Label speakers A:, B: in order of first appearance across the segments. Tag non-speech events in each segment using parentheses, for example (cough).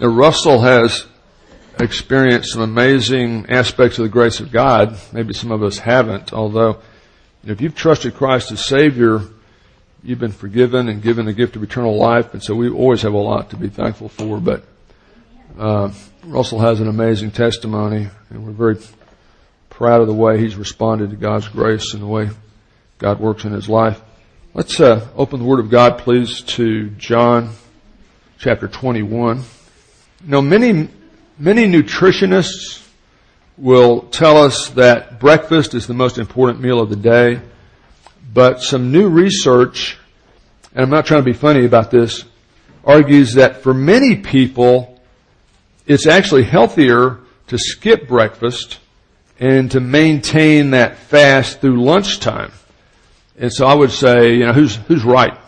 A: Now, Russell has experienced some amazing aspects of the grace of God. Maybe some of us haven't, although if you've trusted Christ as Savior, you've been forgiven and given the gift of eternal life, and so we always have a lot to be thankful for. But uh, Russell has an amazing testimony, and we're very proud of the way he's responded to God's grace and the way God works in his life. Let's uh, open the Word of God, please, to John chapter 21. Know, many many nutritionists will tell us that breakfast is the most important meal of the day, but some new research, and I'm not trying to be funny about this, argues that for many people, it's actually healthier to skip breakfast and to maintain that fast through lunchtime. And so I would say, you know, who's, who's right?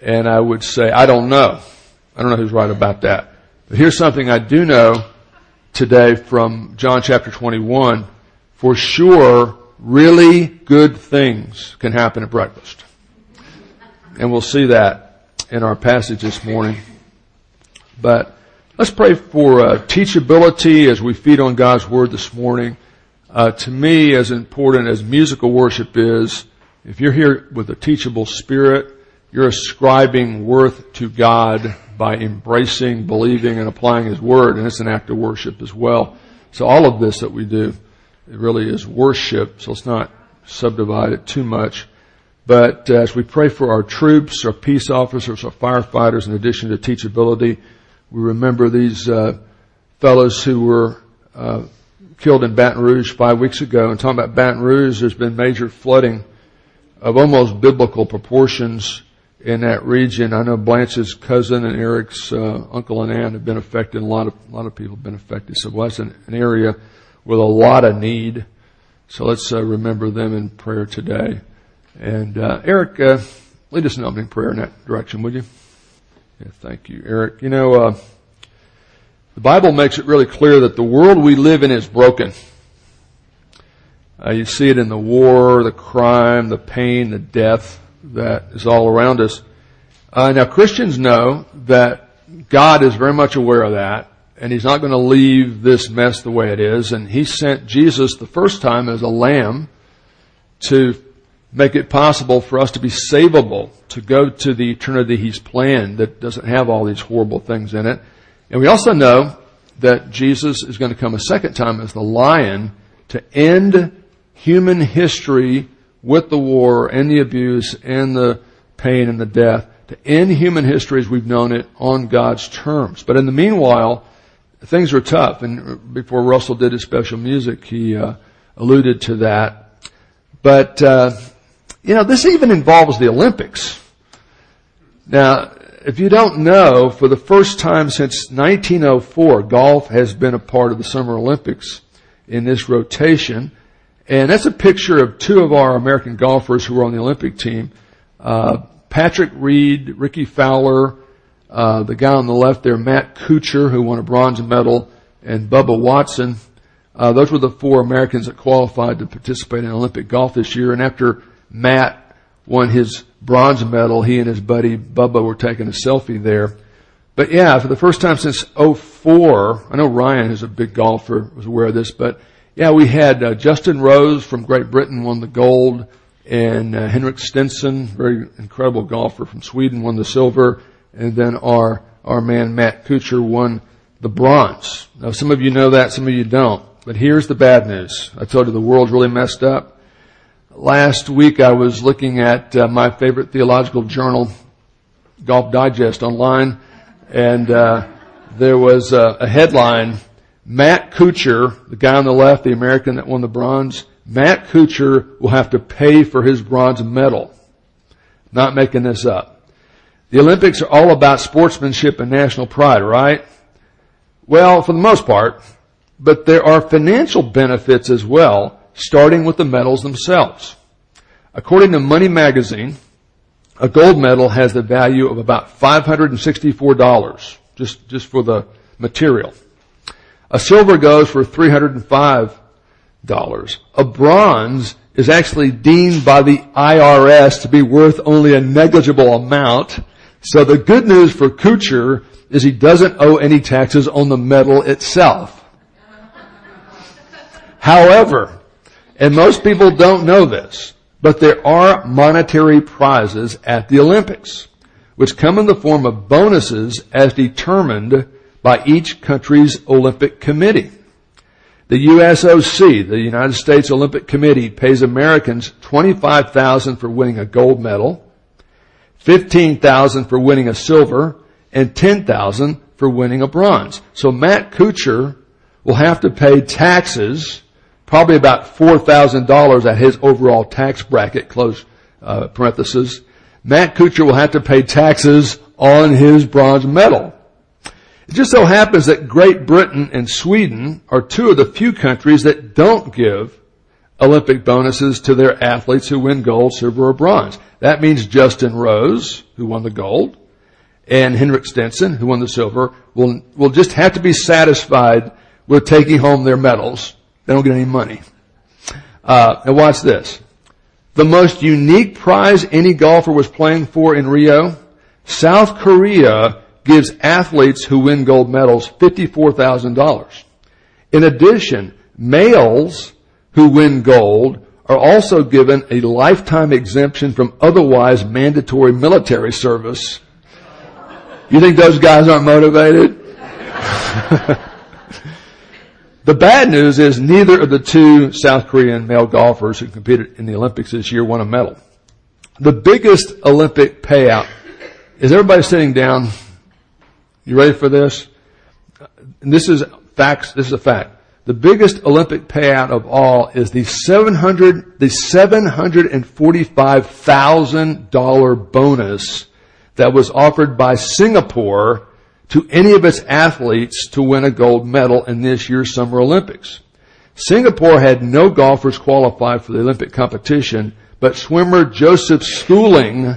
A: And I would say, I don't know. I don't know who's right about that. But here's something I do know today from John chapter 21. For sure, really good things can happen at breakfast. And we'll see that in our passage this morning. But Let's pray for uh, teachability as we feed on God's Word this morning. Uh, to me, as important as musical worship is, if you're here with a teachable spirit, you're ascribing worth to God by embracing, believing, and applying His Word, and it's an act of worship as well. So all of this that we do, it really is worship, so let's not subdivide it too much. But uh, as we pray for our troops, our peace officers, our firefighters, in addition to teachability, we remember these uh, fellows who were uh, killed in Baton Rouge five weeks ago. And talking about Baton Rouge, there's been major flooding of almost biblical proportions in that region. I know Blanche's cousin and Eric's uh, uncle and aunt have been affected. A lot of a lot of people have been affected. So that's an, an area with a lot of need. So let's uh, remember them in prayer today. And uh, Eric, uh, lead us in opening prayer in that direction, would you? Yeah, thank you, Eric. You know, uh, the Bible makes it really clear that the world we live in is broken. Uh, you see it in the war, the crime, the pain, the death that is all around us. Uh, now, Christians know that God is very much aware of that, and He's not going to leave this mess the way it is. And He sent Jesus the first time as a lamb to make it possible for us to be savable, to go to the eternity He's planned that doesn't have all these horrible things in it. And we also know that Jesus is going to come a second time as the lion to end human history with the war and the abuse and the pain and the death, to end human history as we've known it on God's terms. But in the meanwhile, things are tough. And before Russell did his special music, he uh, alluded to that. But uh, you know, this even involves the Olympics. Now, if you don't know, for the first time since 1904, golf has been a part of the Summer Olympics in this rotation. And that's a picture of two of our American golfers who were on the Olympic team. Uh, Patrick Reed, Rickie Fowler, uh, the guy on the left there, Matt Kuchar, who won a bronze medal, and Bubba Watson. Uh, those were the four Americans that qualified to participate in Olympic golf this year. And after Matt won his bronze medal. He and his buddy Bubba were taking a selfie there. But yeah, for the first time since 04, I know Ryan, who's a big golfer, was aware of this, but yeah, we had uh, Justin Rose from Great Britain won the gold, and uh, Henrik Stenson, very incredible golfer from Sweden, won the silver, and then our our man Matt Kuchar won the bronze. Now, some of you know that, some of you don't. But here's the bad news. I told you the world's really messed up. Last week I was looking at uh, my favorite theological journal, Golf Digest online, and uh, there was a, a headline, Matt Kuchar, the guy on the left, the American that won the bronze, Matt Kuchar will have to pay for his bronze medal. Not making this up. The Olympics are all about sportsmanship and national pride, right? Well, for the most part, but there are financial benefits as well starting with the medals themselves. According to Money Magazine, a gold medal has the value of about $564 just, just for the material. A silver goes for $305. A bronze is actually deemed by the IRS to be worth only a negligible amount. So the good news for Kuchar is he doesn't owe any taxes on the medal itself. However, and most people don't know this, but there are monetary prizes at the Olympics, which come in the form of bonuses as determined by each country's Olympic committee. The USOC, the United States Olympic Committee, pays Americans 25000 for winning a gold medal, 15000 for winning a silver, and 10000 for winning a bronze. So Matt Kuchar will have to pay taxes, probably about $4,000 at his overall tax bracket, close uh, parenthesis. Matt Kuchar will have to pay taxes on his bronze medal. It just so happens that Great Britain and Sweden are two of the few countries that don't give Olympic bonuses to their athletes who win gold, silver, or bronze. That means Justin Rose, who won the gold, and Henrik Stenson, who won the silver, will, will just have to be satisfied with taking home their medals. They don't get any money. Uh, and watch this. The most unique prize any golfer was playing for in Rio, South Korea gives athletes who win gold medals $54,000. In addition, males who win gold are also given a lifetime exemption from otherwise mandatory military service. You think those guys aren't motivated? (laughs) the bad news is neither of the two South Korean male golfers who competed in the Olympics this year won a medal. The biggest Olympic payout is everybody sitting down you ready for this? And this is facts. This is a fact. The biggest Olympic payout of all is the 700, the $745,000 bonus that was offered by Singapore to any of its athletes to win a gold medal in this year's Summer Olympics. Singapore had no golfers qualify for the Olympic competition, but swimmer Joseph Schooling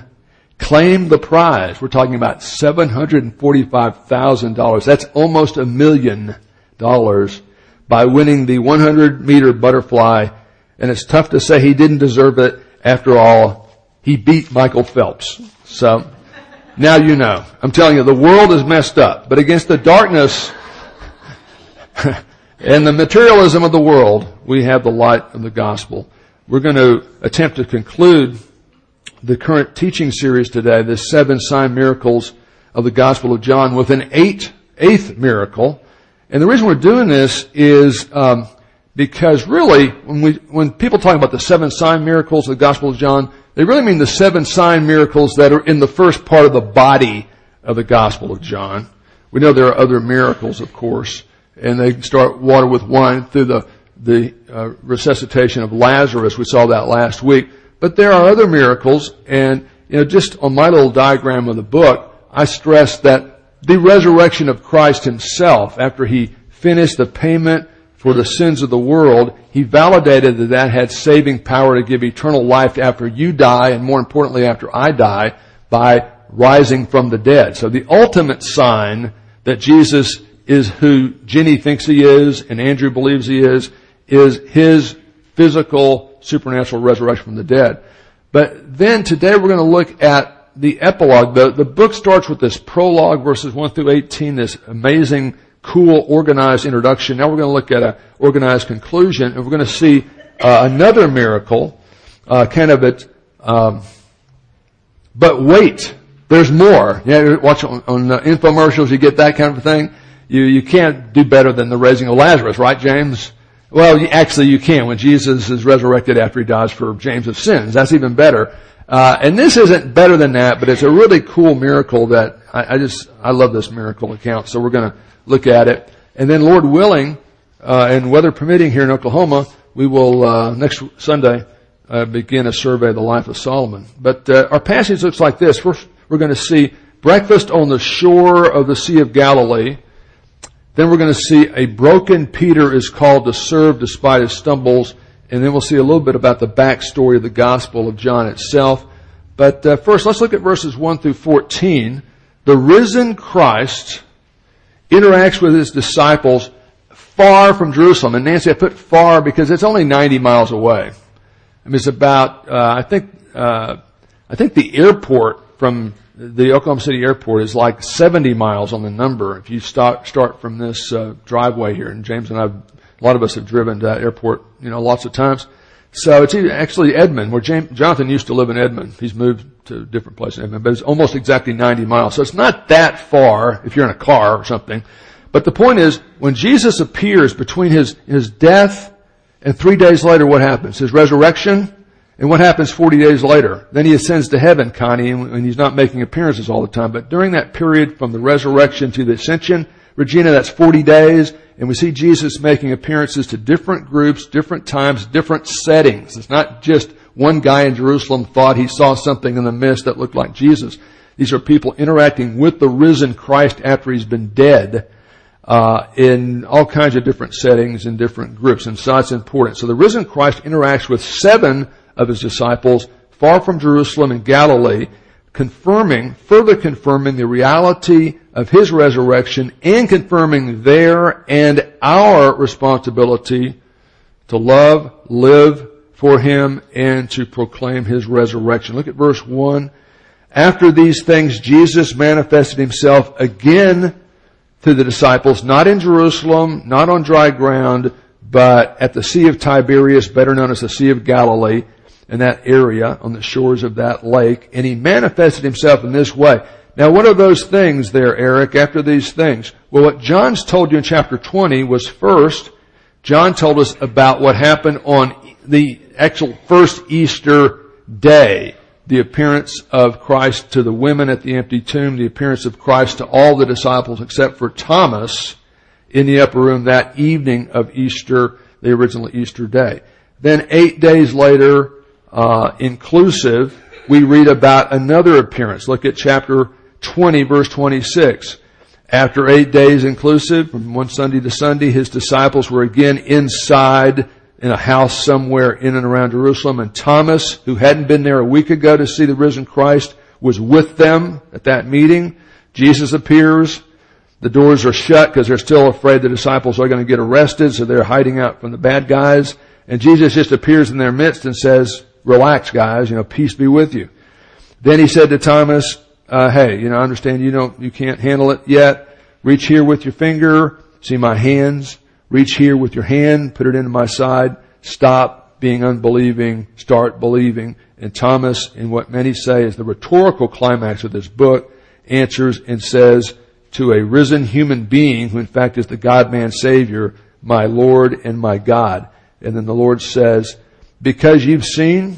A: claim the prize. We're talking about $745,000. That's almost a million dollars by winning the 100 meter butterfly. And it's tough to say he didn't deserve it. After all, he beat Michael Phelps. So now you know. I'm telling you, the world is messed up, but against the darkness (laughs) and the materialism of the world, we have the light of the gospel. We're going to attempt to conclude the current teaching series today, the seven sign miracles of the Gospel of John, with an eight, eighth miracle. And the reason we're doing this is um, because really, when we when people talk about the seven sign miracles of the Gospel of John, they really mean the seven sign miracles that are in the first part of the body of the Gospel of John. We know there are other miracles, of course, and they start water with wine through the the uh, resuscitation of Lazarus. We saw that last week. But there are other miracles, and you know, just on my little diagram of the book, I stress that the resurrection of Christ himself, after he finished the payment for the sins of the world, he validated that that had saving power to give eternal life after you die, and more importantly, after I die, by rising from the dead. So the ultimate sign that Jesus is who Jenny thinks he is, and Andrew believes he is, is his physical supernatural resurrection from the dead. But then today we're going to look at the epilogue. The, the book starts with this prologue, verses 1 through 18, this amazing, cool, organized introduction. Now we're going to look at an organized conclusion, and we're going to see uh, another miracle, uh, kind of it. Um, but wait, there's more. Yeah, watch on, on infomercials, you get that kind of thing. You you can't do better than the raising of Lazarus, right, James? Well, actually you can when Jesus is resurrected after he dies for James' sins. That's even better. Uh, and this isn't better than that, but it's a really cool miracle that I, I just, I love this miracle account. So we're going to look at it. And then Lord willing, uh, and weather permitting here in Oklahoma, we will, uh, next Sunday, uh, begin a survey of the life of Solomon. But, uh, our passage looks like this. First, we're going to see breakfast on the shore of the Sea of Galilee. Then we're going to see a broken Peter is called to serve despite his stumbles. And then we'll see a little bit about the backstory of the Gospel of John itself. But uh, first, let's look at verses 1 through 14. The risen Christ interacts with his disciples far from Jerusalem. And Nancy, I put far because it's only 90 miles away. I mean, it's about, uh, I think, uh, I think the airport from the Oklahoma City airport is like 70 miles on the number if you start, start from this uh, driveway here. And James and I, a lot of us have driven to that airport, you know, lots of times. So it's actually Edmond, where James, Jonathan used to live in Edmond. He's moved to a different place in Edmond, but it's almost exactly 90 miles. So it's not that far if you're in a car or something. But the point is, when Jesus appears between his, his death and three days later, what happens? His resurrection, and what happens 40 days later? Then he ascends to heaven, Connie, and he's not making appearances all the time. But during that period from the resurrection to the ascension, Regina, that's 40 days, and we see Jesus making appearances to different groups, different times, different settings. It's not just one guy in Jerusalem thought he saw something in the mist that looked like Jesus. These are people interacting with the risen Christ after he's been dead uh, in all kinds of different settings and different groups, and so it's important. So the risen Christ interacts with seven of his disciples far from Jerusalem in Galilee, confirming, further confirming the reality of his resurrection and confirming their and our responsibility to love, live for him, and to proclaim his resurrection. Look at verse 1. After these things, Jesus manifested himself again to the disciples, not in Jerusalem, not on dry ground, but at the Sea of Tiberias, better known as the Sea of Galilee, in that area on the shores of that lake, and he manifested himself in this way. Now what are those things there, Eric, after these things? Well, what John's told you in chapter 20 was first, John told us about what happened on the actual first Easter day. The appearance of Christ to the women at the empty tomb, the appearance of Christ to all the disciples except for Thomas in the upper room that evening of Easter, the original Easter day. Then eight days later, uh, inclusive, we read about another appearance. Look at chapter 20, verse 26. After eight days inclusive, from one Sunday to Sunday, his disciples were again inside in a house somewhere in and around Jerusalem, and Thomas, who hadn't been there a week ago to see the risen Christ, was with them at that meeting. Jesus appears. The doors are shut because they're still afraid the disciples are going to get arrested, so they're hiding out from the bad guys. And Jesus just appears in their midst and says, relax guys, you know, peace be with you. Then he said to Thomas, uh, hey, you know, I understand you don't, you can't handle it yet. Reach here with your finger, see my hands. Reach here with your hand, put it into my side. Stop being unbelieving, start believing. And Thomas, in what many say is the rhetorical climax of this book, answers and says to a risen human being, who in fact is the God-man Savior, my Lord and my God. And then the Lord says, because you've seen,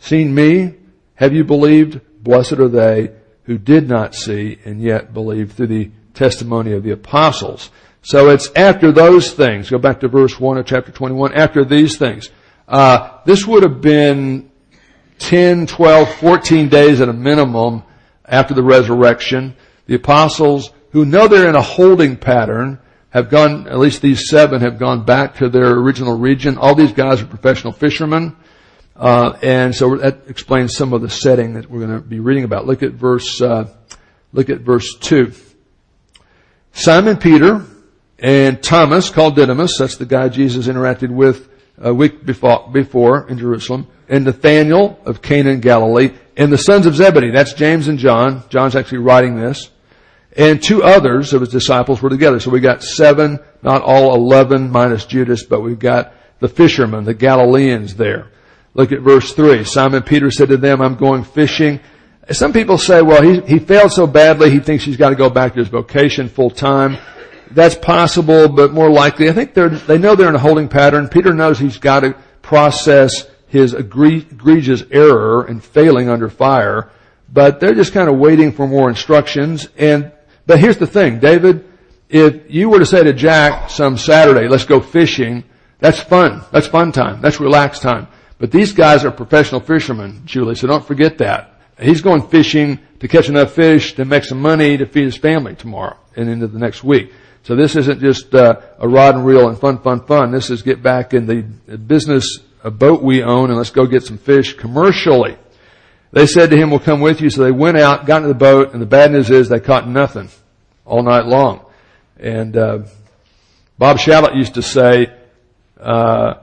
A: seen me, have you believed? Blessed are they who did not see and yet believed through the testimony of the apostles. So it's after those things. Go back to verse 1 of chapter 21. After these things. Uh, this would have been 10, 12, 14 days at a minimum after the resurrection. The apostles who know they're in a holding pattern have gone, at least these seven have gone back to their original region. All these guys are professional fishermen. Uh, and so that explains some of the setting that we're going to be reading about. Look at verse, uh, look at verse two. Simon Peter and Thomas, called Didymus, that's the guy Jesus interacted with a week before, in Jerusalem, and Nathaniel of Cana in Galilee, and the sons of Zebedee, that's James and John. John's actually writing this and two others of his disciples were together. So we got seven, not all eleven minus Judas, but we've got the fishermen, the Galileans there. Look at verse three. Simon Peter said to them, I'm going fishing. Some people say, well, he, he failed so badly, he thinks he's got to go back to his vocation full time. That's possible, but more likely, I think they're, they know they're in a holding pattern. Peter knows he's got to process his egregious error and failing under fire, but they're just kind of waiting for more instructions. And but here's the thing, David, if you were to say to Jack some Saturday, let's go fishing, that's fun. That's fun time. That's relaxed time. But these guys are professional fishermen, Julie, so don't forget that. He's going fishing to catch enough fish to make some money to feed his family tomorrow and into the next week. So this isn't just uh, a rod and reel and fun, fun, fun. This is get back in the business, a boat we own, and let's go get some fish commercially. They said to him, we'll come with you. So they went out, got into the boat, and the bad news is they caught nothing all night long. And, uh, Bob Shallot used to say, uh,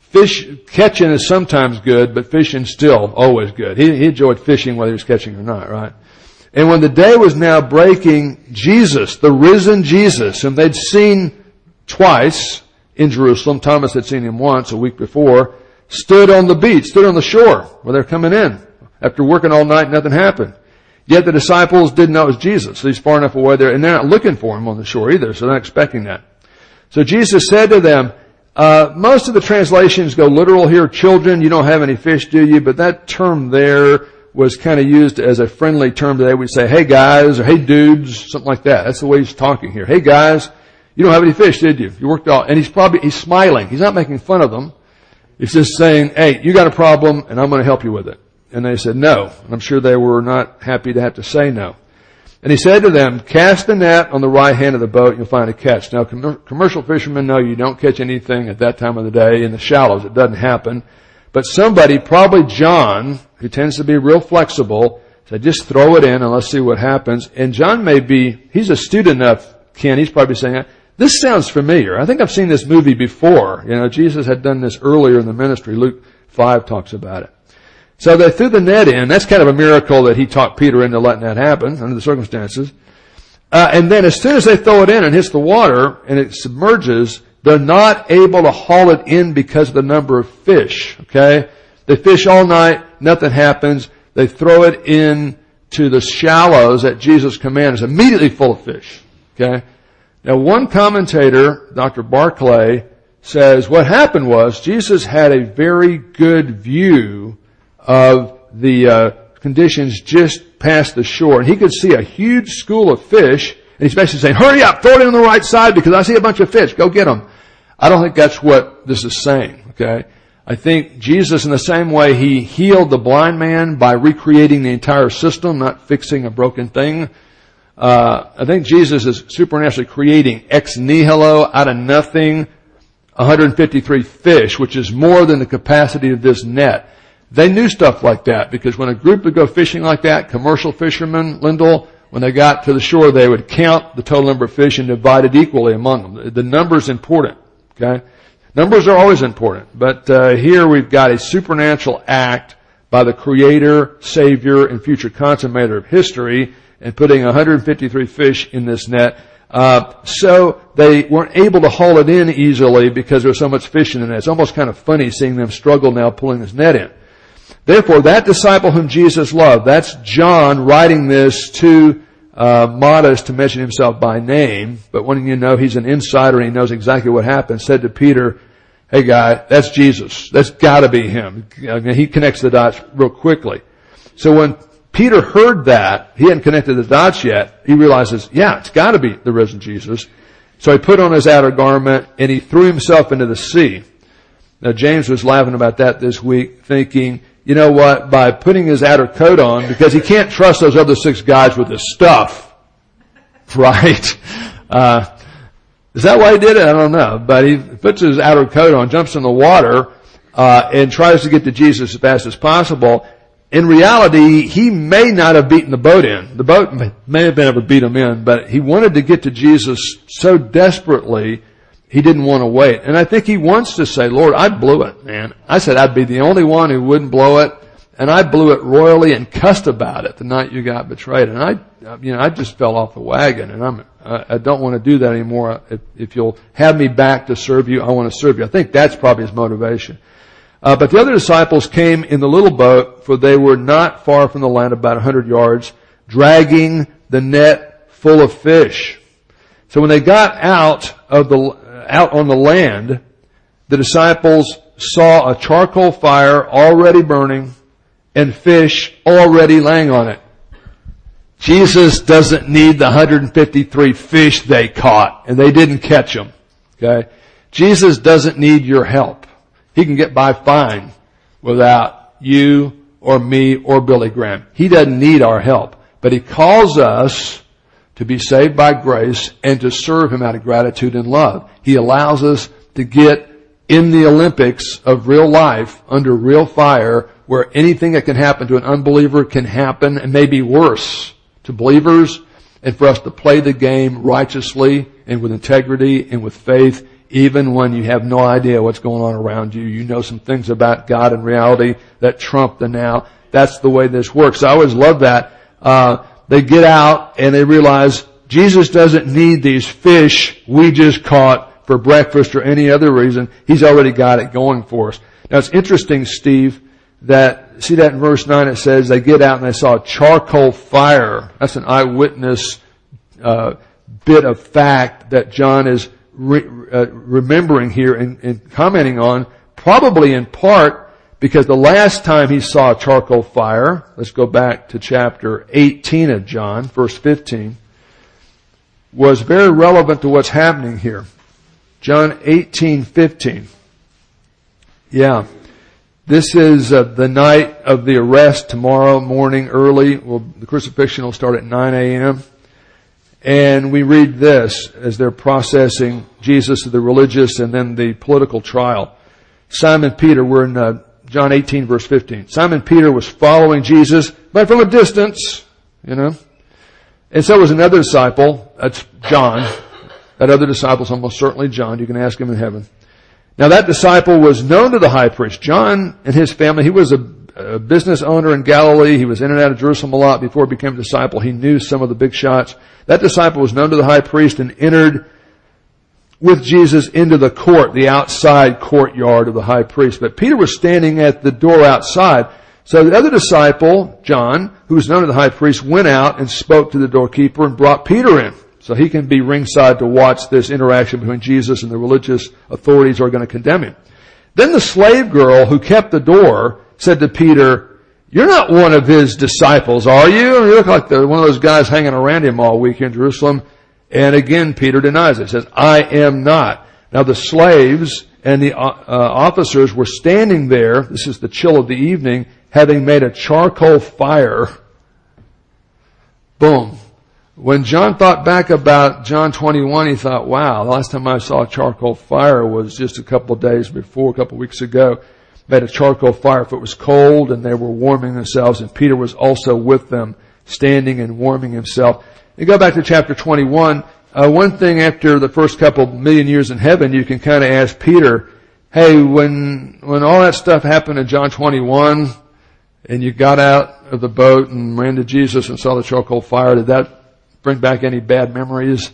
A: fish, catching is sometimes good, but fishing still always good. He, he enjoyed fishing whether he was catching or not, right? And when the day was now breaking, Jesus, the risen Jesus, whom they'd seen twice in Jerusalem, Thomas had seen him once a week before, stood on the beach, stood on the shore where they're coming in. After working all night, nothing happened. Yet the disciples didn't know it was Jesus. So he's far enough away there, and they're not looking for him on the shore either, so they're not expecting that. So Jesus said to them, uh, most of the translations go literal here. Children, you don't have any fish, do you? But that term there was kind of used as a friendly term today. We'd say, hey guys, or hey dudes, something like that. That's the way he's talking here. Hey guys, you don't have any fish, did you? You worked out. And he's probably, he's smiling. He's not making fun of them. He's just saying, hey, you got a problem and I'm going to help you with it. And they said no. And I'm sure they were not happy to have to say no. And he said to them, cast the net on the right hand of the boat and you'll find a catch. Now com- commercial fishermen know you don't catch anything at that time of the day in the shallows. It doesn't happen. But somebody, probably John, who tends to be real flexible, said just throw it in and let's see what happens. And John may be, he's astute enough, Ken, he's probably saying, this sounds familiar. I think I've seen this movie before. You know, Jesus had done this earlier in the ministry. Luke 5 talks about it. So they threw the net in. That's kind of a miracle that he talked Peter into letting that happen under the circumstances. Uh, and then as soon as they throw it in and hits the water and it submerges, they're not able to haul it in because of the number of fish. Okay? They fish all night, nothing happens. They throw it in to the shallows at Jesus' command. It's immediately full of fish. Okay? Now one commentator, Dr. Barclay, says what happened was Jesus had a very good view of the uh, conditions just past the shore. And he could see a huge school of fish, and he's basically saying, hurry up, throw it on the right side because I see a bunch of fish. Go get them. I don't think that's what this is saying, okay? I think Jesus, in the same way he healed the blind man by recreating the entire system, not fixing a broken thing, uh, I think Jesus is supernaturally creating ex nihilo out of nothing 153 fish, which is more than the capacity of this net. They knew stuff like that because when a group would go fishing like that, commercial fishermen, Lindell, when they got to the shore, they would count the total number of fish and divide it equally among them. The number's important. Okay, numbers are always important, but uh, here we've got a supernatural act by the Creator, Savior, and future consummator of history, and putting 153 fish in this net. Uh, so they weren't able to haul it in easily because there was so much fish in the net. It's almost kind of funny seeing them struggle now pulling this net in. Therefore, that disciple whom Jesus loved, that's John writing this to uh, Modest to mention himself by name, but wanting you to know he's an insider and he knows exactly what happened, said to Peter, hey guy, that's Jesus. That's gotta be him. He connects the dots real quickly. So when Peter heard that, he hadn't connected the dots yet, he realizes, yeah, it's gotta be the risen Jesus. So he put on his outer garment and he threw himself into the sea. Now James was laughing about that this week, thinking, you know what, by putting his outer coat on, because he can't trust those other six guys with his stuff. (laughs) Right? Uh, is that why he did it? I don't know. But he puts his outer coat on, jumps in the water, uh, and tries to get to Jesus as fast as possible. In reality, he may not have beaten the boat in. The boat may have been able to beat him in, but he wanted to get to Jesus so desperately he didn't want to wait. And I think he wants to say, Lord, I blew it, man. I said I'd be the only one who wouldn't blow it. And I blew it royally and cussed about it the night you got betrayed. And I, you know, I just fell off the wagon and I'm, I don't want to do that anymore. If, if you'll have me back to serve you, I want to serve you. I think that's probably his motivation. Uh, but the other disciples came in the little boat, for they were not far from the land, about a hundred yards, dragging the net full of fish. So when they got out of the out on the land, the disciples saw a charcoal fire already burning and fish already laying on it. Jesus doesn't need the 153 fish they caught and they didn't catch them. Okay? Jesus doesn't need your help. He can get by fine without you or me or Billy Graham. He doesn't need our help. But He calls us to be saved by grace and to serve Him out of gratitude and love. He allows us to get in the Olympics of real life under real fire where anything that can happen to an unbeliever can happen and maybe worse to believers and for us to play the game righteously and with integrity and with faith even when you have no idea what's going on around you. You know some things about God and reality that trump the now. That's the way this works. I always love that. Uh, they get out and they realize Jesus doesn't need these fish we just caught for breakfast or any other reason. He's already got it going for us. Now it's interesting, Steve, that, see that in verse 9 it says they get out and they saw a charcoal fire. That's an eyewitness, uh, bit of fact that John is re- uh, remembering here and, and commenting on, probably in part because the last time he saw a charcoal fire, let's go back to chapter 18 of John, verse 15, was very relevant to what's happening here. John 18, 15. Yeah. This is uh, the night of the arrest tomorrow morning early. Well, the crucifixion will start at 9 a.m. And we read this as they're processing Jesus, the religious, and then the political trial. Simon Peter, we're in uh, John 18 verse 15. Simon Peter was following Jesus, but from a distance, you know. And so was another disciple, that's John. That other disciple is almost certainly John. You can ask him in heaven. Now that disciple was known to the high priest. John and his family, he was a, a, business owner in Galilee. He was in and out of Jerusalem a lot before he became a disciple. He knew some of the big shots. That disciple was known to the high priest and entered with Jesus into the court, the outside courtyard of the high priest. But Peter was standing at the door outside. So the other disciple, John, who was known to the high priest, went out and spoke to the doorkeeper and brought Peter in. So he can be ringside to watch this interaction between Jesus and the religious authorities who are going to condemn him. Then the slave girl who kept the door said to Peter, you're not one of his disciples, are you? You look like the, one of those guys hanging around him all week in Jerusalem. And again, Peter denies it. He says, I am not. Now the slaves and the uh, uh officers were standing there. This is the chill of the evening, having made a charcoal fire. Boom. When John thought back about John 21, he thought, wow, the last time I saw a charcoal fire was just a couple days before, a couple weeks ago. Made a charcoal fire if it was cold and they were warming themselves and Peter was also with them, standing and warming himself. You go back to chapter 21, uh, one thing after the first couple million years in heaven, you can kind of ask Peter, hey, when, when all that stuff happened in John 21, and you got out of the boat and ran to Jesus and saw the charcoal fire, did that bring back any bad memories?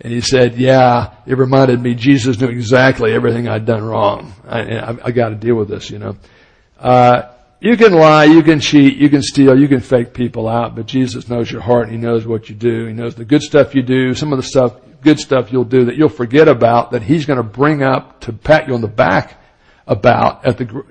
A: And he said, yeah, it reminded me Jesus knew exactly everything I'd done wrong. I, I, I got to deal with this, you know. Uh, you can lie, you can cheat, you can steal, you can fake people out, but Jesus knows your heart He knows what you do. He knows the good stuff you do, some of the stuff, good stuff you'll do that you'll forget about that He's going to bring up to pat you on the back about at the,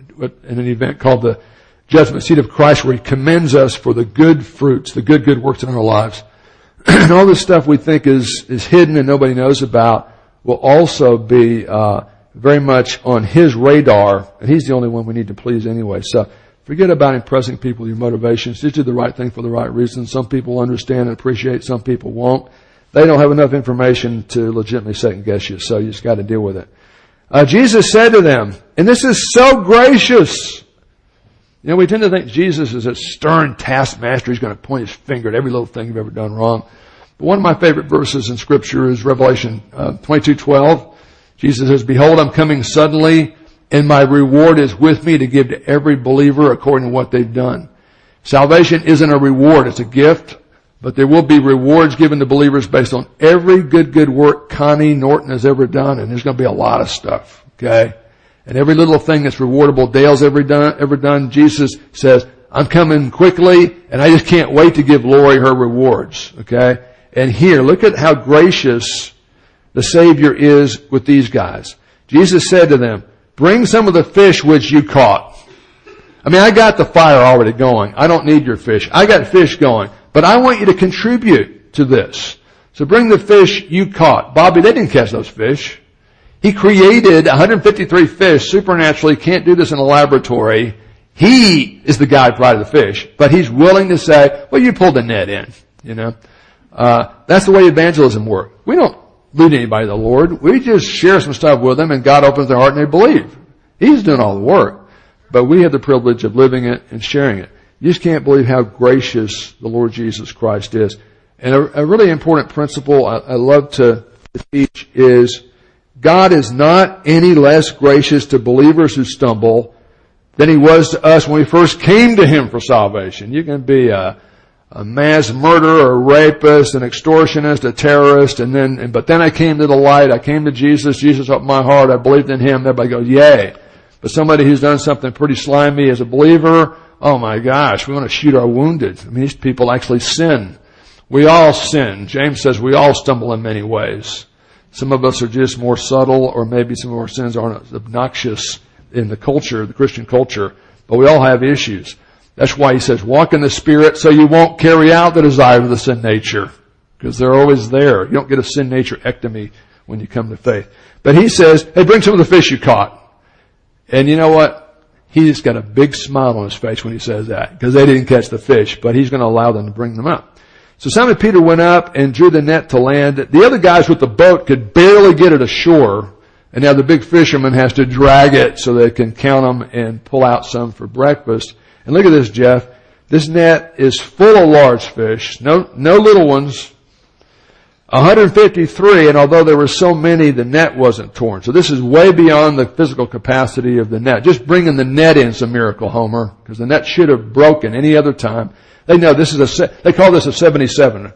A: in an event called the judgment seat of Christ where He commends us for the good fruits, the good, good works in our lives. (clears throat) and all this stuff we think is, is hidden and nobody knows about will also be, uh, very much on his radar, and he's the only one we need to please anyway. So forget about impressing people with your motivations. Just do the right thing for the right reason. Some people understand and appreciate, some people won't. They don't have enough information to legitimately second guess you, so you just got to deal with it. Uh, Jesus said to them, and this is so gracious. You know, we tend to think Jesus is a stern taskmaster. He's going to point his finger at every little thing you've ever done wrong. But one of my favorite verses in Scripture is Revelation uh, 22:12. Jesus says, "Behold, I'm coming suddenly, and my reward is with me to give to every believer according to what they've done." Salvation isn't a reward; it's a gift. But there will be rewards given to believers based on every good, good work Connie Norton has ever done, and there's going to be a lot of stuff. Okay. And every little thing that's rewardable Dale's ever done, ever done, Jesus says, I'm coming quickly and I just can't wait to give Lori her rewards. Okay? And here, look at how gracious the Savior is with these guys. Jesus said to them, bring some of the fish which you caught. I mean, I got the fire already going. I don't need your fish. I got fish going. But I want you to contribute to this. So bring the fish you caught. Bobby, they didn't catch those fish. He created 153 fish supernaturally, can't do this in a laboratory. He is the guy who provided the fish, but he's willing to say, well, you pulled the net in, you know. Uh, that's the way evangelism works. We don't lead anybody the Lord. We just share some stuff with them and God opens their heart and they believe. He's doing all the work. But we have the privilege of living it and sharing it. You just can't believe how gracious the Lord Jesus Christ is. And a, a really important principle I, I love to teach is God is not any less gracious to believers who stumble than he was to us when we first came to him for salvation. You can be a, a mass murderer, a rapist, an extortionist, a terrorist, and then, but then I came to the light, I came to Jesus, Jesus opened my heart, I believed in Him, everybody goes, yay. But somebody who's done something pretty slimy as a believer, oh my gosh, we want to shoot our wounded. I mean, these people actually sin. We all sin. James says we all stumble in many ways. Some of us are just more subtle, or maybe some of our sins aren't obnoxious in the culture, the Christian culture, but we all have issues. That's why he says, walk in the Spirit so you won't carry out the desire of the sin nature. Because they're always there. You don't get a sin nature ectomy when you come to faith. But he says, hey, bring some of the fish you caught. And you know what? He's got a big smile on his face when he says that. Because they didn't catch the fish, but he's going to allow them to bring them up. So Simon Peter went up and drew the net to land. The other guys with the boat could barely get it ashore. And now the big fisherman has to drag it so they can count them and pull out some for breakfast. And look at this, Jeff. This net is full of large fish. No, no little ones. 153, and although there were so many, the net wasn't torn. So this is way beyond the physical capacity of the net. Just bringing the net in is a miracle, Homer, because the net should have broken any other time. They know this is a, they call this a 77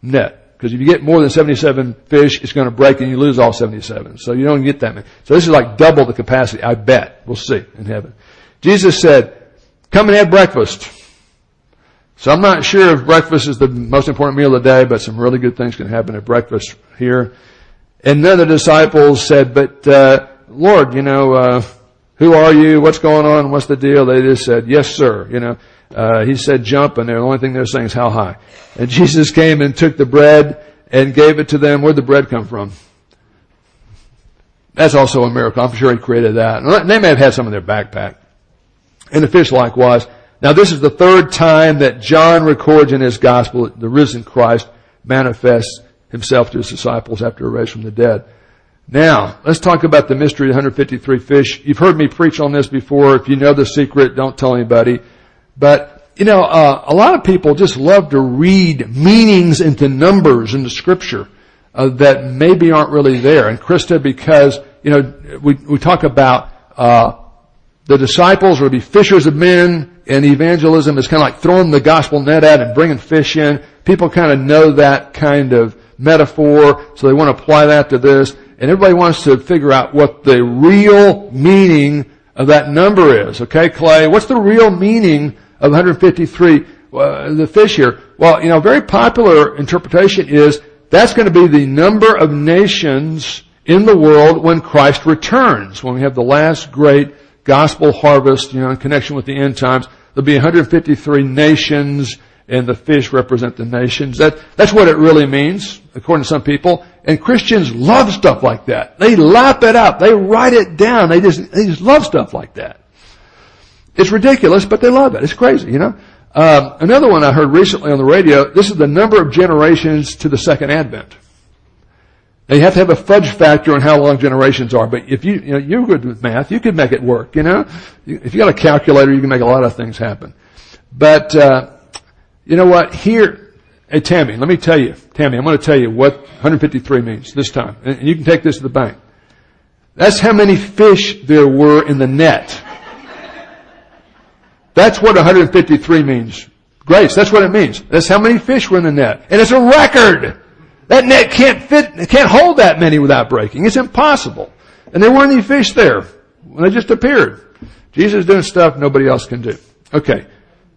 A: net. Because if you get more than 77 fish, it's going to break and you lose all 77. So you don't get that many. So this is like double the capacity, I bet. We'll see in heaven. Jesus said, come and have breakfast. So I'm not sure if breakfast is the most important meal of the day, but some really good things can happen at breakfast here. And then the disciples said, but, uh, Lord, you know, uh, who are you? What's going on? What's the deal? They just said, yes, sir. You know, uh, he said jump, and the only thing they're saying is how high. And (laughs) Jesus came and took the bread and gave it to them. Where'd the bread come from? That's also a miracle. I'm sure he created that. They may have had some in their backpack. And the fish likewise. Now this is the third time that John records in his gospel the risen Christ manifests himself to his disciples after a raised from the dead. Now, let's talk about the mystery of 153 fish. You've heard me preach on this before. If you know the secret, don't tell anybody. But, you know, uh, a lot of people just love to read meanings into numbers in the scripture uh, that maybe aren't really there. And Krista, because, you know, we, we talk about, uh, the disciples would be fishers of men and evangelism is kind of like throwing the gospel net out and bringing fish in. People kind of know that kind of metaphor, so they want to apply that to this. And everybody wants to figure out what the real meaning of that number is. Okay, Clay, what's the real meaning of 153, uh, the fish here? Well, you know, very popular interpretation is that's going to be the number of nations in the world when Christ returns, when we have the last great gospel harvest, you know, in connection with the end times. There'll be 153 nations and the fish represent the nations. That, that's what it really means, according to some people. And Christians love stuff like that. They lap it up. They write it down. They just, they just love stuff like that. It's ridiculous, but they love it. It's crazy, you know. Um, another one I heard recently on the radio. This is the number of generations to the second advent. Now you have to have a fudge factor on how long generations are, but if you, you know, you're good with math, you could make it work, you know? If you got a calculator, you can make a lot of things happen. But, uh, you know what? Here, hey Tammy, let me tell you, Tammy, I'm going to tell you what 153 means this time. And you can take this to the bank. That's how many fish there were in the net. That's what 153 means. Grace, that's what it means. That's how many fish were in the net. And it's a record. That net can't fit, it can't hold that many without breaking. It's impossible. And there weren't any fish there they just appeared. Jesus doing stuff nobody else can do. Okay.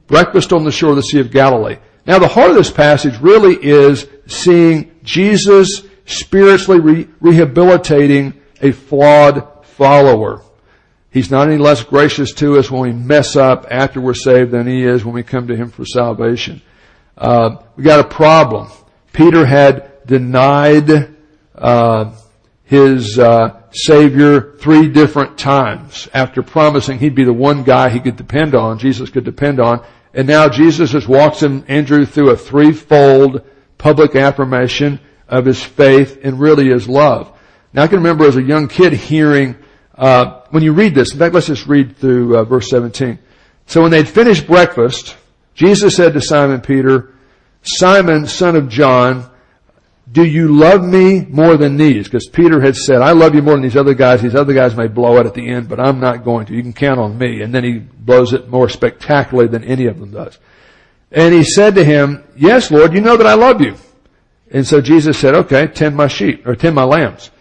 A: Breakfast on the shore of the Sea of Galilee. Now the heart of this passage really is seeing Jesus spiritually re- rehabilitating a flawed follower. He's not any less gracious to us when we mess up after we're saved than he is when we come to him for salvation. Uh, we got a problem. Peter had denied uh, his uh, Savior three different times after promising he'd be the one guy he could depend on, Jesus could depend on. And now Jesus walks him, Andrew, through a threefold public affirmation of his faith and really his love. Now I can remember as a young kid hearing, uh, when you read this, in fact let's just read through uh, verse 17. So when they'd finished breakfast, Jesus said to Simon Peter, Simon, son of John, do you love me more than these? Because Peter had said, I love you more than these other guys. These other guys may blow it at the end, but I'm not going to. You can count on me. And then he blows it more spectacularly than any of them does. And he said to him, yes, Lord, you know that I love you. And so Jesus said, okay, tend my sheep, or tend my lambs.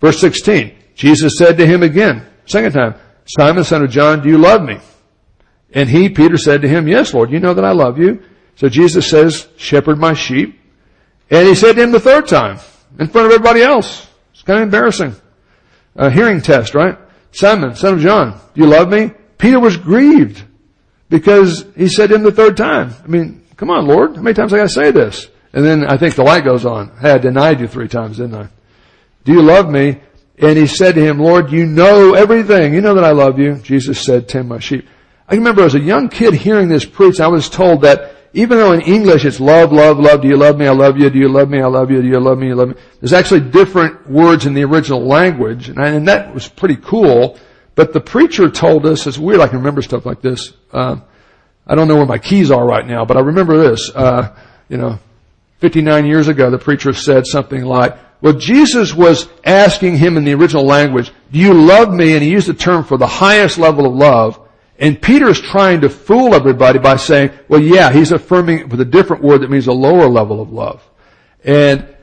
A: Verse 16, Jesus said to him again, second time, Simon, son of John, do you love me? And he, Peter, said to him, yes, Lord, you know that I love you. So Jesus says, shepherd my sheep. And he said to him the third time, in front of everybody else. It's kind of embarrassing. A hearing test, right? Simon, son of John, do you love me? Peter was grieved because he said to him the third time. I mean, come on, Lord, how many times I gotta say this? And then I think the light goes on. Hey, I denied you three times, didn't I? Do you love me? And he said to him, Lord, you know everything. You know that I love you. Jesus said, tend my sheep. I remember as a young kid hearing this preached, I was told that even though in English it's love, love, love, do you love me, I love you, do you love me, I love you, do you love me, you love me. There's actually different words in the original language, and, I, and that was pretty cool. But the preacher told us, it's weird I can remember stuff like this. Uh, I don't know where my keys are right now, but I remember this. Uh, you know, 59 years ago, the preacher said something like, well, Jesus was asking him in the original language, do you love me? And he used the term for the highest level of love. And Peter is trying to fool everybody by saying, well, yeah, he's affirming it with a different word that means a lower level of love. And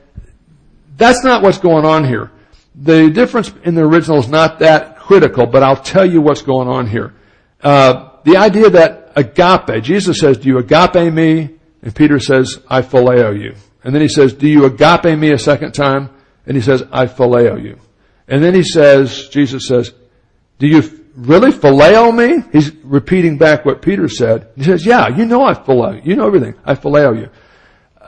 A: that's not what's going on here. The difference in the original is not that critical, but I'll tell you what's going on here. Uh, the idea that agape, Jesus says, do you agape me? And Peter says, I phileo you. And then he says, do you agape me a second time? And he says, I phileo you. And then he says, Jesus says, do you really phileo me? He's repeating back what Peter said. He says, yeah, you know I phileo. You know everything. I phileo you.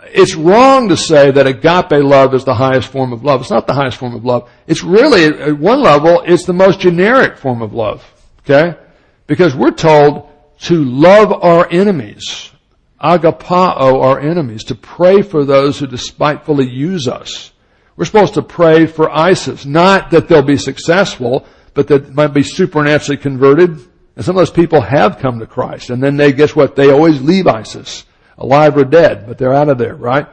A: It's wrong to say that agape love is the highest form of love. It's not the highest form of love. It's really, at one level, it's the most generic form of love. Okay? Because we're told to love our enemies. Agapao our enemies. To pray for those who despitefully use us. We're supposed to pray for ISIS. Not that they'll be successful, but that might be supernaturally converted. And some of those people have come to Christ. And then they, guess what? They always leave ISIS. Alive or dead, but they're out of there, right?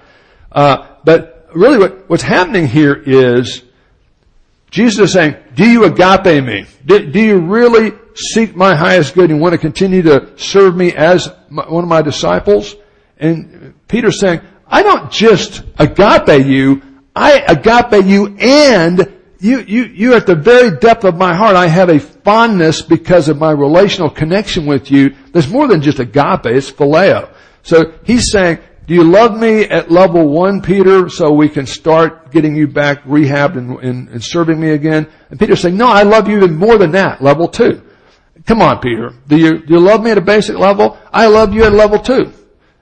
A: Uh, but really what, what's happening here is Jesus is saying, do you agape me? Do, do you really seek my highest good and want to continue to serve me as my, one of my disciples? And Peter's saying, I don't just agape you, I agape you and you, you, you at the very depth of my heart, I have a fondness because of my relational connection with you. There's more than just agape, it's phileo. So he's saying, do you love me at level one, Peter, so we can start getting you back rehabbed and, and, and serving me again? And Peter's saying, no, I love you even more than that, level two. Come on, Peter. Do you, do you love me at a basic level? I love you at level two.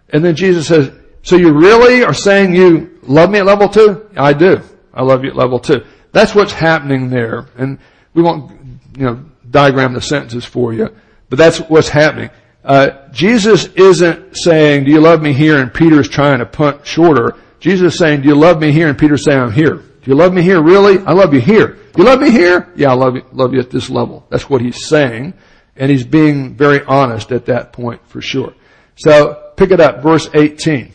A: And then Jesus says, so you really are saying you love me at level two? I do. I love you at level two. That's what's happening there. And we won't, you know, diagram the sentences for you, but that's what's happening. Uh, Jesus isn't saying, do you love me here? And Peter's trying to punt shorter. Jesus is saying, do you love me here? And Peter's saying, I'm here. Do you love me here? Really? I love you here. You love me here? Yeah, I love you, love you at this level. That's what he's saying. And he's being very honest at that point for sure. So pick it up, verse 18.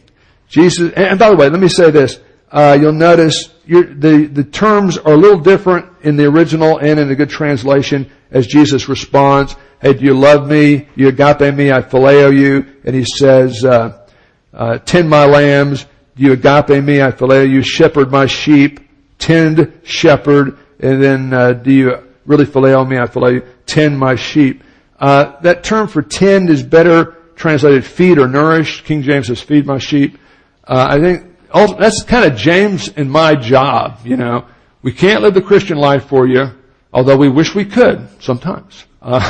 A: Jesus, and by the way, let me say this. Uh, you'll notice the, the terms are a little different in the original and in the good translation as Jesus responds. Hey, do you love me? You agape me, I phileo you. And he says, uh, uh, tend my lambs. Do you agape me? I phileo you. Shepherd my sheep. Tend, shepherd. And then, uh, do you really phileo me? I phileo you. Tend my sheep. Uh, that term for tend is better translated feed or nourish. King James says feed my sheep. Uh, I think that's kind of James and my job, you know. We can't live the Christian life for you, although we wish we could sometimes. Uh,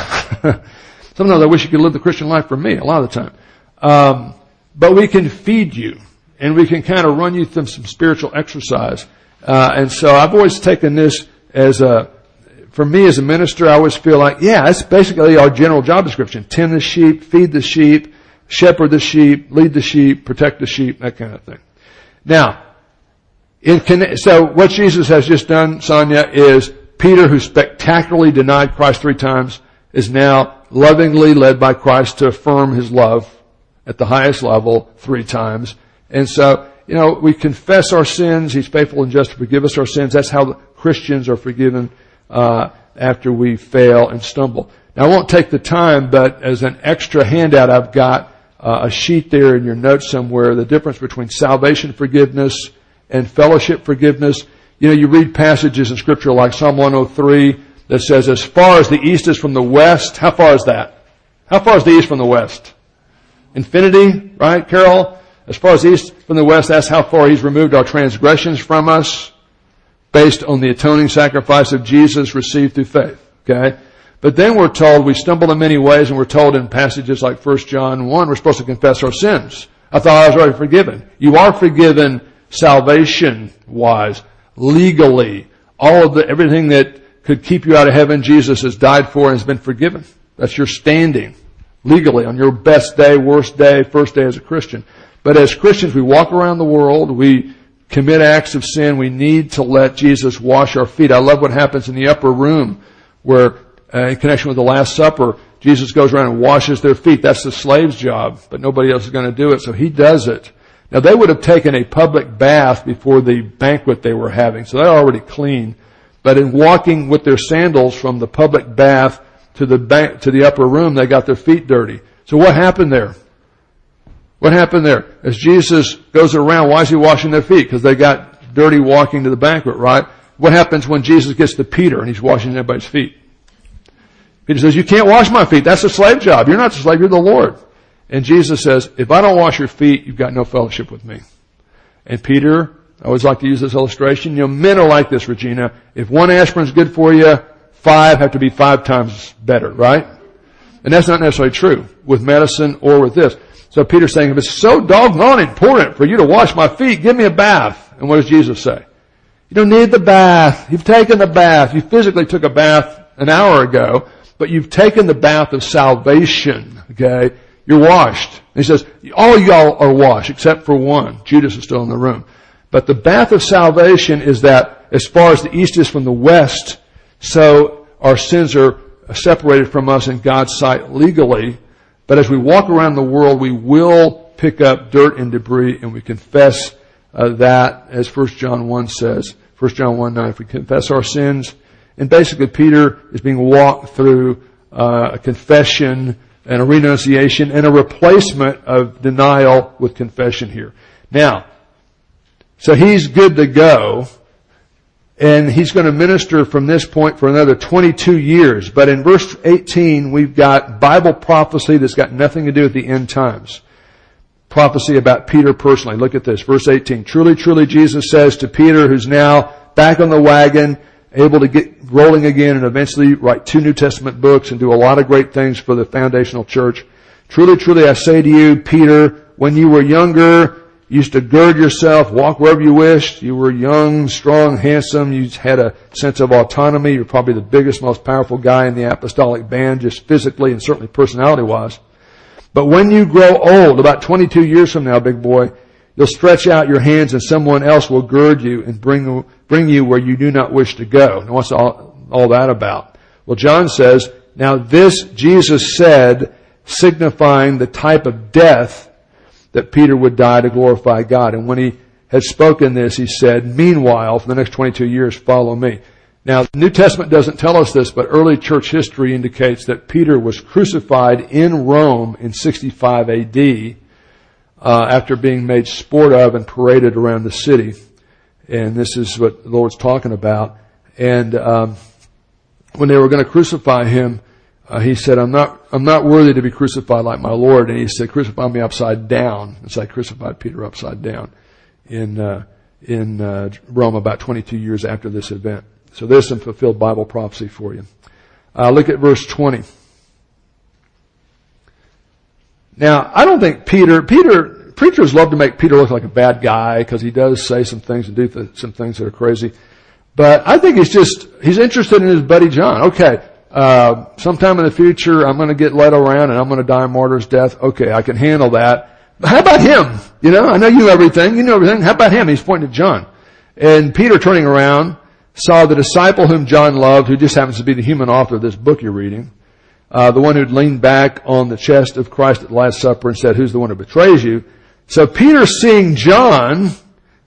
A: (laughs) sometimes I wish you could live the Christian life for me, a lot of the time. Um, but we can feed you, and we can kind of run you through some spiritual exercise. Uh, and so I've always taken this as a, for me as a minister, I always feel like, yeah, that's basically our general job description. Tend the sheep, feed the sheep, shepherd the sheep, lead the sheep, protect the sheep, that kind of thing. Now, so what Jesus has just done, Sonia, is Peter, who spectacularly denied Christ three times, is now lovingly led by Christ to affirm his love at the highest level three times. And so, you know, we confess our sins. He's faithful and just to forgive us our sins. That's how Christians are forgiven uh, after we fail and stumble. Now, I won't take the time, but as an extra handout I've got, uh, a sheet there in your notes somewhere, the difference between salvation forgiveness and fellowship forgiveness. You know, you read passages in scripture like Psalm 103 that says, as far as the east is from the west, how far is that? How far is the east from the west? Infinity, right, Carol? As far as the east from the west, that's how far he's removed our transgressions from us based on the atoning sacrifice of Jesus received through faith. Okay? But then we're told we stumble in many ways and we're told in passages like 1 John 1, we're supposed to confess our sins. I thought I was already forgiven. You are forgiven salvation wise, legally. All of the, everything that could keep you out of heaven, Jesus has died for and has been forgiven. That's your standing legally on your best day, worst day, first day as a Christian. But as Christians, we walk around the world, we commit acts of sin, we need to let Jesus wash our feet. I love what happens in the upper room where uh, in connection with the Last Supper, Jesus goes around and washes their feet. That's the slave's job, but nobody else is going to do it, so he does it. Now they would have taken a public bath before the banquet they were having, so they're already clean. But in walking with their sandals from the public bath to the bank, to the upper room, they got their feet dirty. So what happened there? What happened there? As Jesus goes around, why is he washing their feet? Because they got dirty walking to the banquet, right? What happens when Jesus gets to Peter and he's washing everybody's feet? Peter says, you can't wash my feet. That's a slave job. You're not the slave, you're the Lord. And Jesus says, if I don't wash your feet, you've got no fellowship with me. And Peter, I always like to use this illustration, you know, men are like this, Regina. If one aspirin's good for you, five have to be five times better, right? And that's not necessarily true with medicine or with this. So Peter's saying, if it's so doggone important for you to wash my feet, give me a bath. And what does Jesus say? You don't need the bath. You've taken the bath. You physically took a bath an hour ago but you've taken the bath of salvation, okay? You're washed. He says, all y'all are washed except for one. Judas is still in the room. But the bath of salvation is that as far as the east is from the west, so our sins are separated from us in God's sight legally. But as we walk around the world, we will pick up dirt and debris and we confess uh, that as 1 John 1 says. 1 John 1 9, if we confess our sins, and basically Peter is being walked through uh, a confession and a renunciation and a replacement of denial with confession here. Now, so he's good to go and he's going to minister from this point for another 22 years. But in verse 18, we've got Bible prophecy that's got nothing to do with the end times. Prophecy about Peter personally. Look at this, verse 18. Truly, truly, Jesus says to Peter, who's now back on the wagon, able to get rolling again and eventually write two New Testament books and do a lot of great things for the foundational church. Truly, truly, I say to you, Peter, when you were younger, you used to gird yourself, walk wherever you wished. You were young, strong, handsome. You had a sense of autonomy. You're probably the biggest, most powerful guy in the apostolic band, just physically and certainly personality wise. But when you grow old, about 22 years from now, big boy, You'll stretch out your hands and someone else will gird you and bring, bring you where you do not wish to go. Now what's all, all that about? Well, John says, now this Jesus said, signifying the type of death that Peter would die to glorify God. And when he had spoken this, he said, meanwhile, for the next 22 years, follow me. Now, the New Testament doesn't tell us this, but early church history indicates that Peter was crucified in Rome in 65 AD uh, after being made sport of and paraded around the city. And this is what the Lord's talking about. And um, when they were going to crucify him, uh, he said, "I'm not, I'm not worthy to be crucified like my Lord." And he said, "Crucify me upside down." And so I crucified Peter upside down in uh, in uh, Rome about 22 years after this event. So there's some fulfilled Bible prophecy for you. Uh, look at verse 20. Now, I don't think Peter, Peter, preachers love to make Peter look like a bad guy because he does say some things and do th- some things that are crazy. But I think he's just, he's interested in his buddy John. Okay, uh, sometime in the future I'm going to get led around and I'm going to die a martyr's death. Okay, I can handle that. But how about him? You know, I know you know everything. You know everything. How about him? He's pointing to John. And Peter turning around saw the disciple whom John loved, who just happens to be the human author of this book you're reading, uh, the one who'd leaned back on the chest of Christ at the Last Supper and said, who's the one who betrays you? So Peter seeing John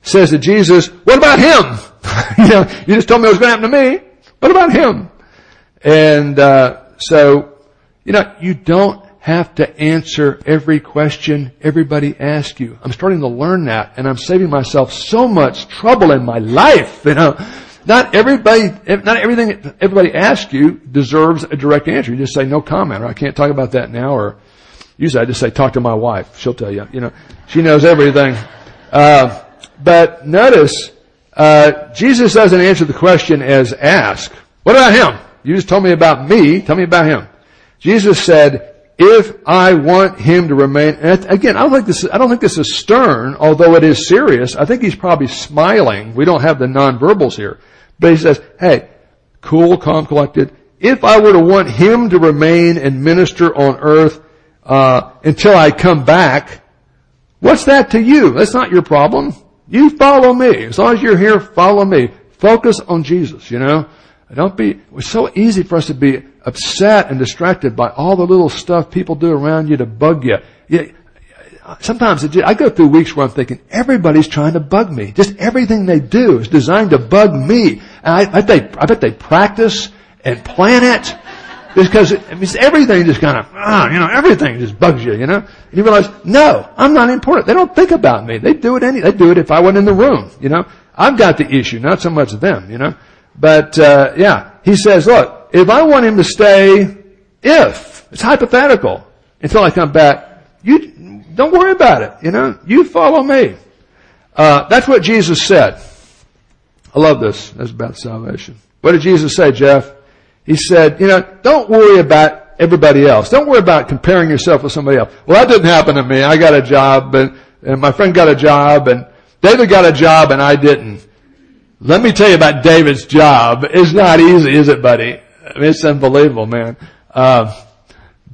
A: says to Jesus, what about him? (laughs) you know, you just told me it was going to happen to me. What about him? And, uh, so, you know, you don't have to answer every question everybody asks you. I'm starting to learn that and I'm saving myself so much trouble in my life, (laughs) you know. Not everybody, not everything everybody asks you deserves a direct answer. You just say no comment or I can't talk about that now or usually I just say talk to my wife. She'll tell you, you know, she knows everything. Uh, but notice, uh, Jesus doesn't answer the question as asked. What about him? You just told me about me. Tell me about him. Jesus said, if I want him to remain, and again, I don't think this, I don't think this is stern, although it is serious. I think he's probably smiling. We don't have the nonverbals here. But he says, hey, cool, calm, collected. If I were to want him to remain and minister on earth, uh, until I come back, what's that to you? That's not your problem. You follow me. As long as you're here, follow me. Focus on Jesus, you know? Don't be, it's so easy for us to be upset and distracted by all the little stuff people do around you to bug you. sometimes I go through weeks where I'm thinking, everybody's trying to bug me. Just everything they do is designed to bug me. And I, I, I bet they practice and plan it. Because it, means everything just kind of, ah, you know, everything just bugs you, you know? And you realize, no, I'm not important. They don't think about me. They do it any, they do it if I wasn't in the room, you know? I've got the issue, not so much them, you know? But, uh, yeah, he says, look, if I want him to stay, if, it's hypothetical, until I come back, you, don't worry about it, you know? You follow me. Uh, that's what Jesus said. I love this. That's about salvation. What did Jesus say, Jeff? He said, you know, don't worry about everybody else. Don't worry about comparing yourself with somebody else. Well, that didn't happen to me. I got a job and, and my friend got a job and David got a job and I didn't. Let me tell you about David's job. It's not easy, is it, buddy? I mean, it's unbelievable, man. Uh,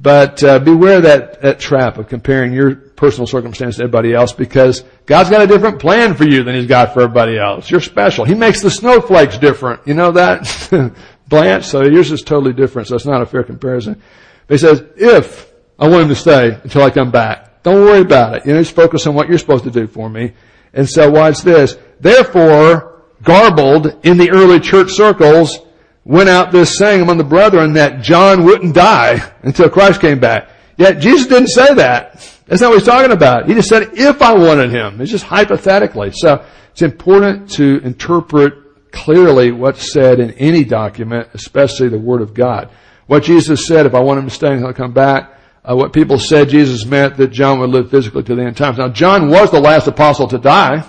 A: but uh, beware that that trap of comparing your personal circumstance to everybody else, because God's got a different plan for you than He's got for everybody else. You're special. He makes the snowflakes different. You know that, (laughs) Blanche. So yours is totally different. So it's not a fair comparison. But He says, if I want him to stay until I come back, don't worry about it. You know, just focus on what you're supposed to do for me. And so watch this. Therefore, garbled in the early church circles went out this saying among the brethren that John wouldn't die until Christ came back. Yet Jesus didn't say that. That's not what he's talking about. He just said if I wanted him. It's just hypothetically. So it's important to interpret clearly what's said in any document, especially the Word of God. What Jesus said, if I want him to stay I come back, uh, what people said Jesus meant that John would live physically to the end times. Now John was the last apostle to die.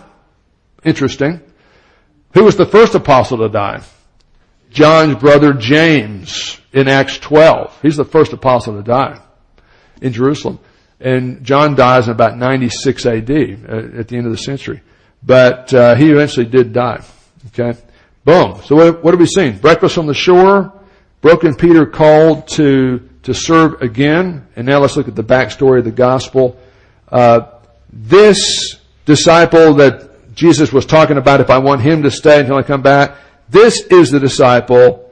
A: Interesting. Who was the first apostle to die? John's brother James in Acts 12. He's the first apostle to die in Jerusalem. And John dies in about 96 AD uh, at the end of the century. But uh, he eventually did die. Okay? Boom. So what, what have we seen? Breakfast on the shore. Broken Peter called to to serve again. And now let's look at the backstory of the gospel. Uh, this disciple that Jesus was talking about if I want him to stay until I come back. This is the disciple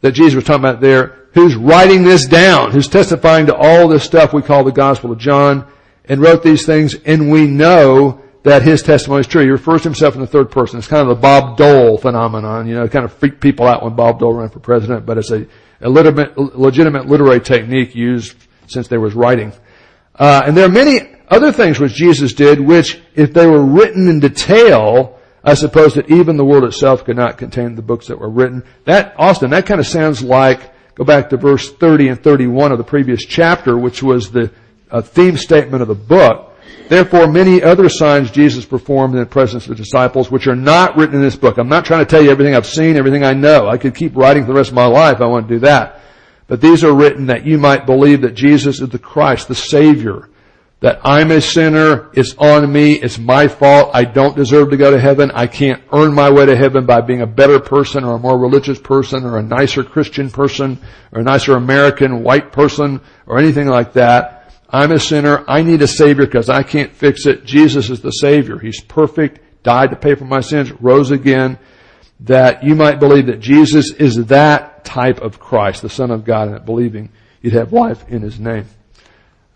A: that Jesus was talking about there who's writing this down, who's testifying to all this stuff we call the Gospel of John and wrote these things and we know that his testimony is true. He refers to himself in the third person. It's kind of the Bob Dole phenomenon, you know, it kind of freaked people out when Bob Dole ran for president, but it's a, a legitimate, legitimate literary technique used since there was writing. Uh, and there are many other things which Jesus did, which if they were written in detail, I suppose that even the world itself could not contain the books that were written. That, Austin, that kind of sounds like, go back to verse 30 and 31 of the previous chapter, which was the uh, theme statement of the book. Therefore, many other signs Jesus performed in the presence of the disciples, which are not written in this book. I'm not trying to tell you everything I've seen, everything I know. I could keep writing for the rest of my life. I want to do that. But these are written that you might believe that Jesus is the Christ, the Savior, that I'm a sinner, it's on me, it's my fault, I don't deserve to go to heaven, I can't earn my way to heaven by being a better person or a more religious person or a nicer Christian person or a nicer American white person or anything like that. I'm a sinner, I need a savior because I can't fix it. Jesus is the savior. He's perfect, died to pay for my sins, rose again, that you might believe that Jesus is that type of Christ, the Son of God, and that believing you'd have life in His name.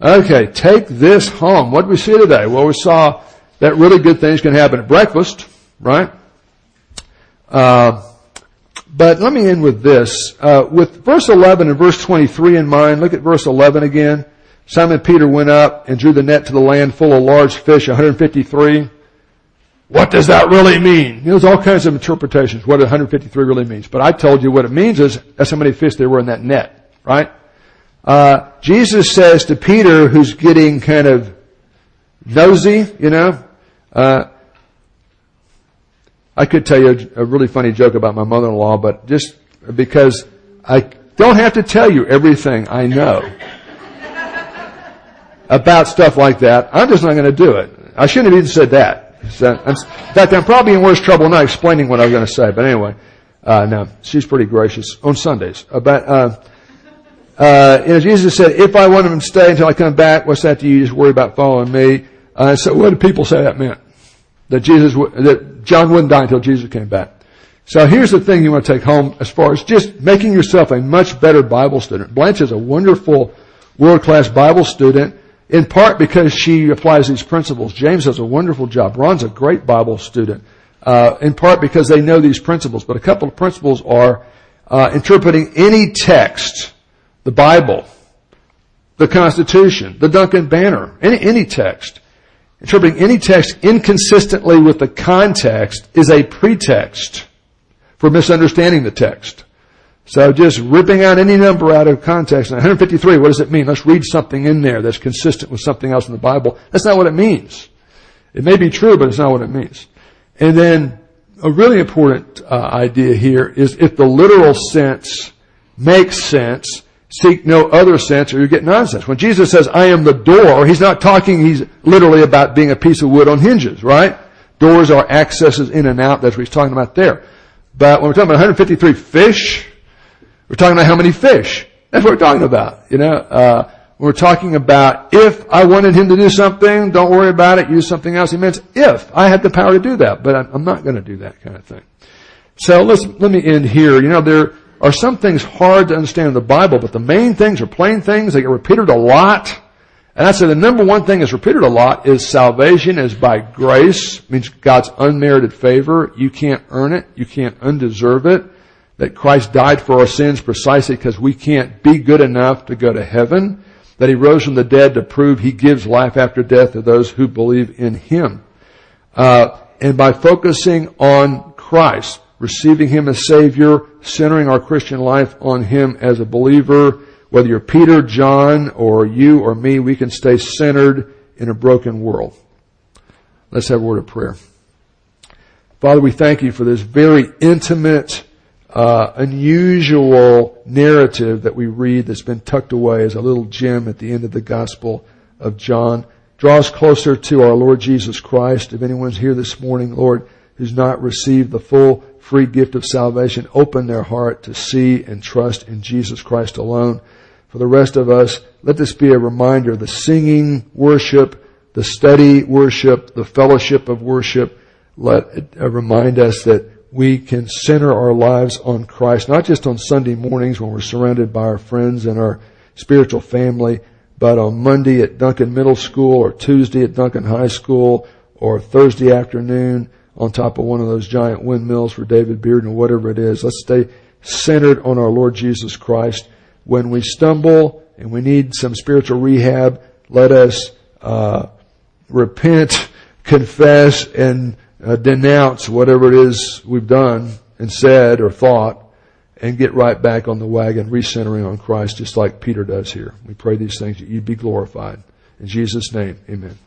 A: Okay, take this home. What did we see today? Well, we saw that really good things can happen at breakfast, right? Uh, but let me end with this. Uh, with verse 11 and verse 23 in mind, look at verse 11 again. Simon Peter went up and drew the net to the land full of large fish, 153. What does that really mean? There's all kinds of interpretations what 153 really means. But I told you what it means is that's how many fish there were in that net, right? Uh, Jesus says to Peter, who's getting kind of nosy, you know, uh, I could tell you a, a really funny joke about my mother-in-law, but just because I don't have to tell you everything I know about stuff like that, I'm just not going to do it. I shouldn't have even said that. So, in fact, I'm probably in worse trouble not explaining what I was going to say. But anyway, uh, no, she's pretty gracious on Sundays. About, uh, uh, you know, Jesus said, if I want him to stay until I come back, what's that to you? Just worry about following me. Uh, so what did people say that meant? That Jesus, that John wouldn't die until Jesus came back. So here's the thing you want to take home as far as just making yourself a much better Bible student. Blanche is a wonderful world-class Bible student in part because she applies these principles. James does a wonderful job. Ron's a great Bible student. Uh, in part because they know these principles. But a couple of principles are uh, interpreting any text, the Bible, the Constitution, the Duncan Banner, any, any text. Interpreting any text inconsistently with the context is a pretext for misunderstanding the text. So just ripping out any number out of context. 153, what does it mean? Let's read something in there that's consistent with something else in the Bible. That's not what it means. It may be true, but it's not what it means. And then a really important uh, idea here is if the literal sense makes sense, seek no other sense or you get nonsense. When Jesus says, I am the door, he's not talking, he's literally about being a piece of wood on hinges, right? Doors are accesses in and out. That's what he's talking about there. But when we're talking about 153 fish, we're talking about how many fish. That's what we're talking about. You know, uh, we're talking about if I wanted him to do something, don't worry about it, use something else. He means if I had the power to do that, but I'm not going to do that kind of thing. So let's, let me end here. You know, there are some things hard to understand in the Bible, but the main things are plain things. They get repeated a lot. And I say the number one thing that's repeated a lot is salvation is by grace, means God's unmerited favor. You can't earn it. You can't undeserve it that Christ died for our sins precisely because we can't be good enough to go to heaven, that he rose from the dead to prove he gives life after death to those who believe in him. Uh, and by focusing on Christ, receiving him as Savior, centering our Christian life on him as a believer, whether you're Peter, John, or you or me, we can stay centered in a broken world. Let's have a word of prayer. Father, we thank you for this very intimate uh, unusual narrative that we read that's been tucked away as a little gem at the end of the Gospel of John. Draw us closer to our Lord Jesus Christ. If anyone's here this morning, Lord, who's not received the full free gift of salvation, open their heart to see and trust in Jesus Christ alone. For the rest of us, let this be a reminder, the singing worship, the study worship, the fellowship of worship, let it uh, remind us that we can center our lives on Christ, not just on Sunday mornings when we're surrounded by our friends and our spiritual family, but on Monday at Duncan Middle School or Tuesday at Duncan High School or Thursday afternoon on top of one of those giant windmills for David Beard or whatever it is. Let's stay centered on our Lord Jesus Christ. When we stumble and we need some spiritual rehab, let us uh, repent, (laughs) confess, and uh, denounce whatever it is we've done and said or thought and get right back on the wagon, recentering on Christ just like Peter does here. We pray these things that you'd be glorified. In Jesus' name, amen.